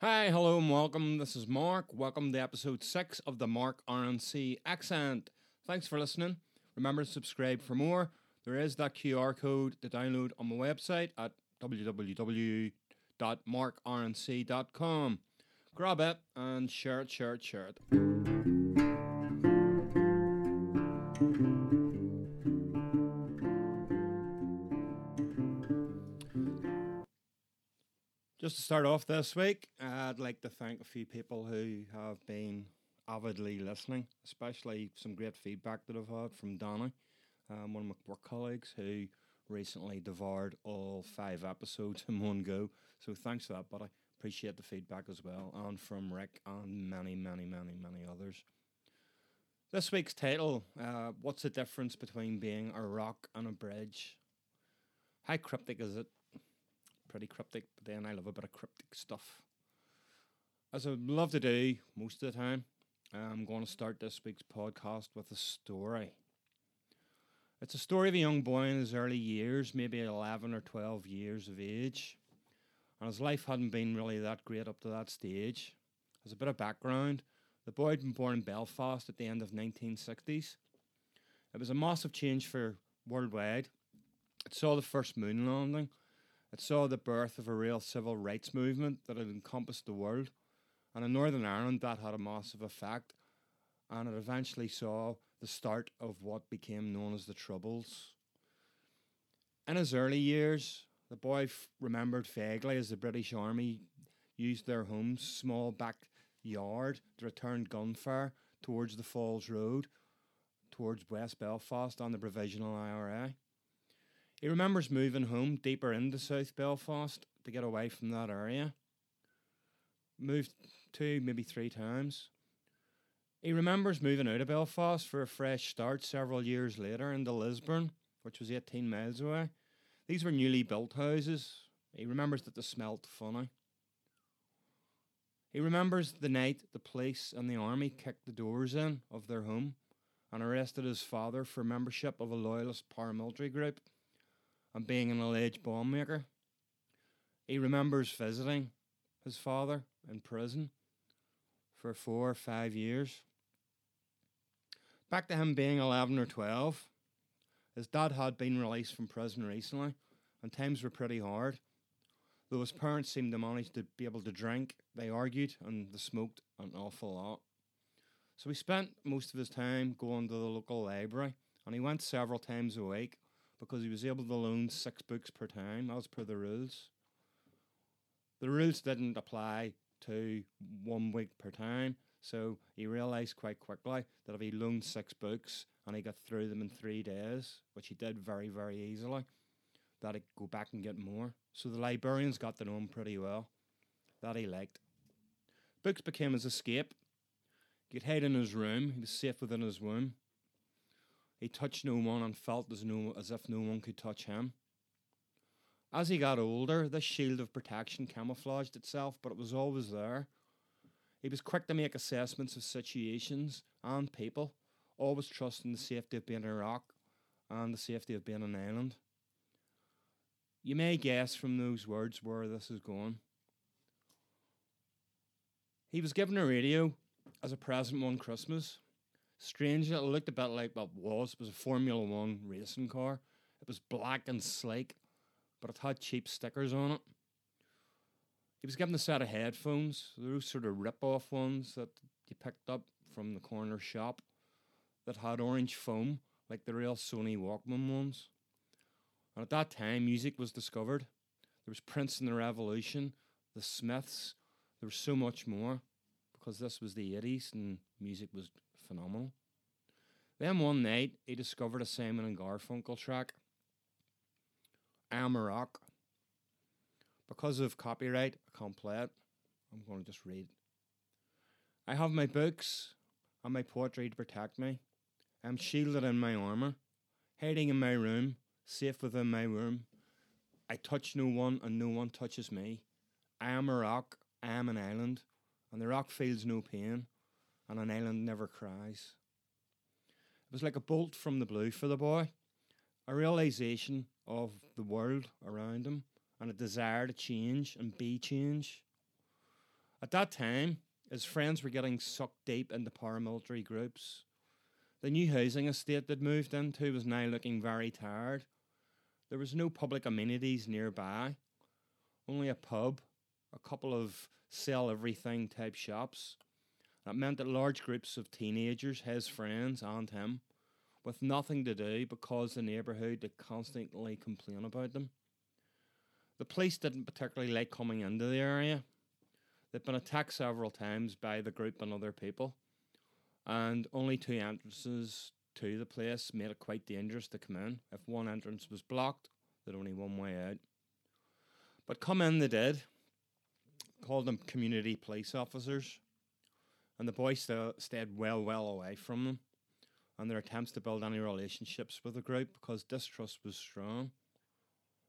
Hi, hello, and welcome. This is Mark. Welcome to episode 6 of the Mark RNC Accent. Thanks for listening. Remember to subscribe for more. There is that QR code to download on my website at www.markrnc.com. Grab it and share it, share it, share it. Just to start off this week, I'd like to thank a few people who have been avidly listening, especially some great feedback that I've had from Danny, um, one of my work colleagues who recently devoured all five episodes in one go. So thanks for that, buddy. Appreciate the feedback as well, and from Rick and many, many, many, many others. This week's title uh, What's the difference between being a rock and a bridge? How cryptic is it? Pretty cryptic, but then I love a bit of cryptic stuff. As I love to do most of the time, I'm going to start this week's podcast with a story. It's a story of a young boy in his early years, maybe 11 or 12 years of age. And his life hadn't been really that great up to that stage. As a bit of background, the boy had been born in Belfast at the end of 1960s. It was a massive change for worldwide. It saw the first moon landing it saw the birth of a real civil rights movement that had encompassed the world. And in Northern Ireland, that had a massive effect. And it eventually saw the start of what became known as the Troubles. In his early years, the boy f- remembered vaguely as the British Army used their home's small backyard to return gunfire towards the Falls Road, towards West Belfast on the Provisional IRA. He remembers moving home deeper into South Belfast to get away from that area. Moved two, maybe three times. He remembers moving out of Belfast for a fresh start several years later into Lisburn, which was 18 miles away. These were newly built houses. He remembers that they smelt funny. He remembers the night the police and the army kicked the doors in of their home and arrested his father for membership of a loyalist paramilitary group and being an alleged bomb maker. He remembers visiting his father in prison for four or five years. Back to him being 11 or 12. His dad had been released from prison recently, and times were pretty hard. Though his parents seemed to manage to be able to drink, they argued and they smoked an awful lot. So he spent most of his time going to the local library, and he went several times a week because he was able to loan six books per time as per the rules. The rules didn't apply to one week per time, so he realised quite quickly that if he loaned six books and he got through them in three days, which he did very, very easily, that he'd go back and get more. So the librarians got to know him pretty well. That he liked. Books became his escape. He could hide in his room, he was safe within his womb. He touched no one and felt as, no, as if no one could touch him. As he got older, this shield of protection camouflaged itself, but it was always there. He was quick to make assessments of situations and people, always trusting the safety of being a rock and the safety of being an island. You may guess from those words where this is going. He was given a radio as a present one Christmas. Strangely, it looked a bit like what was. It was a Formula One racing car. It was black and sleek, but it had cheap stickers on it. He was given a set of headphones, those sort of rip off ones that you picked up from the corner shop that had orange foam, like the real Sony Walkman ones. And at that time, music was discovered. There was Prince and the Revolution, the Smiths, there was so much more because this was the 80s and music was phenomenal. Then one night he discovered a Simon and Garfunkel track. I'm a rock. Because of copyright, I can't play it. I'm going to just read. I have my books and my poetry to protect me. I'm shielded in my armour, hiding in my room, safe within my room. I touch no one and no one touches me. I am a rock, I am an island, and the rock feels no pain, and an island never cries. It was like a bolt from the blue for the boy, a realization of the world around him, and a desire to change and be change. At that time, his friends were getting sucked deep into paramilitary groups. The new housing estate they'd moved into was now looking very tired. There was no public amenities nearby, only a pub, a couple of sell everything type shops. That meant that large groups of teenagers, his friends and him, with nothing to do because the neighbourhood would constantly complain about them. The police didn't particularly like coming into the area. They'd been attacked several times by the group and other people, and only two entrances to the place made it quite dangerous to come in. If one entrance was blocked, there'd only one way out. But come in they did, called them community police officers, and the boys st- stayed well, well away from them and their attempts to build any relationships with the group because distrust was strong.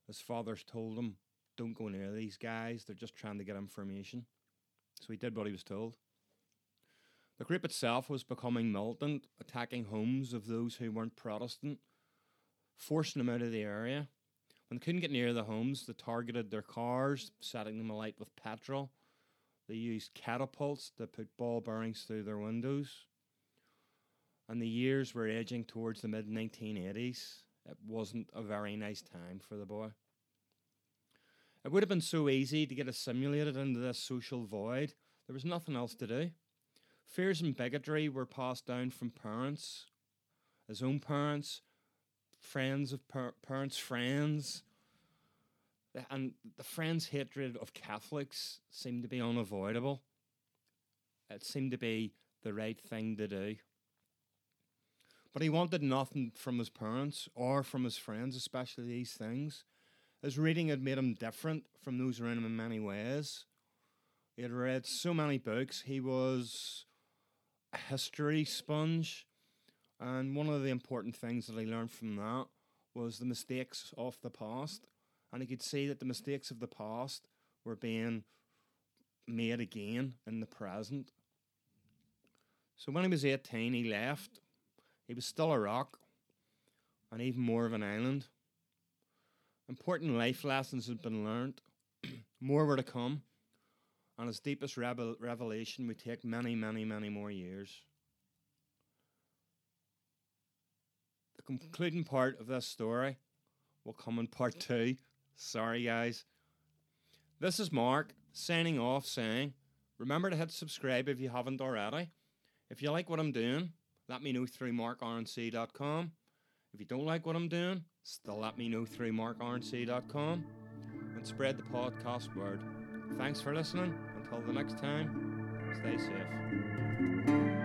His fathers told him, Don't go near these guys, they're just trying to get information. So he did what he was told. The group itself was becoming militant, attacking homes of those who weren't Protestant, forcing them out of the area. When they couldn't get near the homes, they targeted their cars, setting them alight with petrol. They used catapults to put ball bearings through their windows. And the years were edging towards the mid 1980s. It wasn't a very nice time for the boy. It would have been so easy to get assimilated into this social void. There was nothing else to do. Fears and bigotry were passed down from parents, his own parents, friends of par- parents' friends. And the friends' hatred of Catholics seemed to be unavoidable. It seemed to be the right thing to do. But he wanted nothing from his parents or from his friends, especially these things. His reading had made him different from those around him in many ways. He had read so many books. He was a history sponge. And one of the important things that he learned from that was the mistakes of the past. And he could see that the mistakes of the past were being made again in the present. So when he was 18, he left. He was still a rock and even more of an island. Important life lessons had been learned, more were to come, and his deepest revelation would take many, many, many more years. The concluding part of this story will come in part two. Sorry, guys. This is Mark signing off saying, remember to hit subscribe if you haven't already. If you like what I'm doing, let me know through markrnc.com. If you don't like what I'm doing, still let me know through markrnc.com and spread the podcast word. Thanks for listening. Until the next time, stay safe.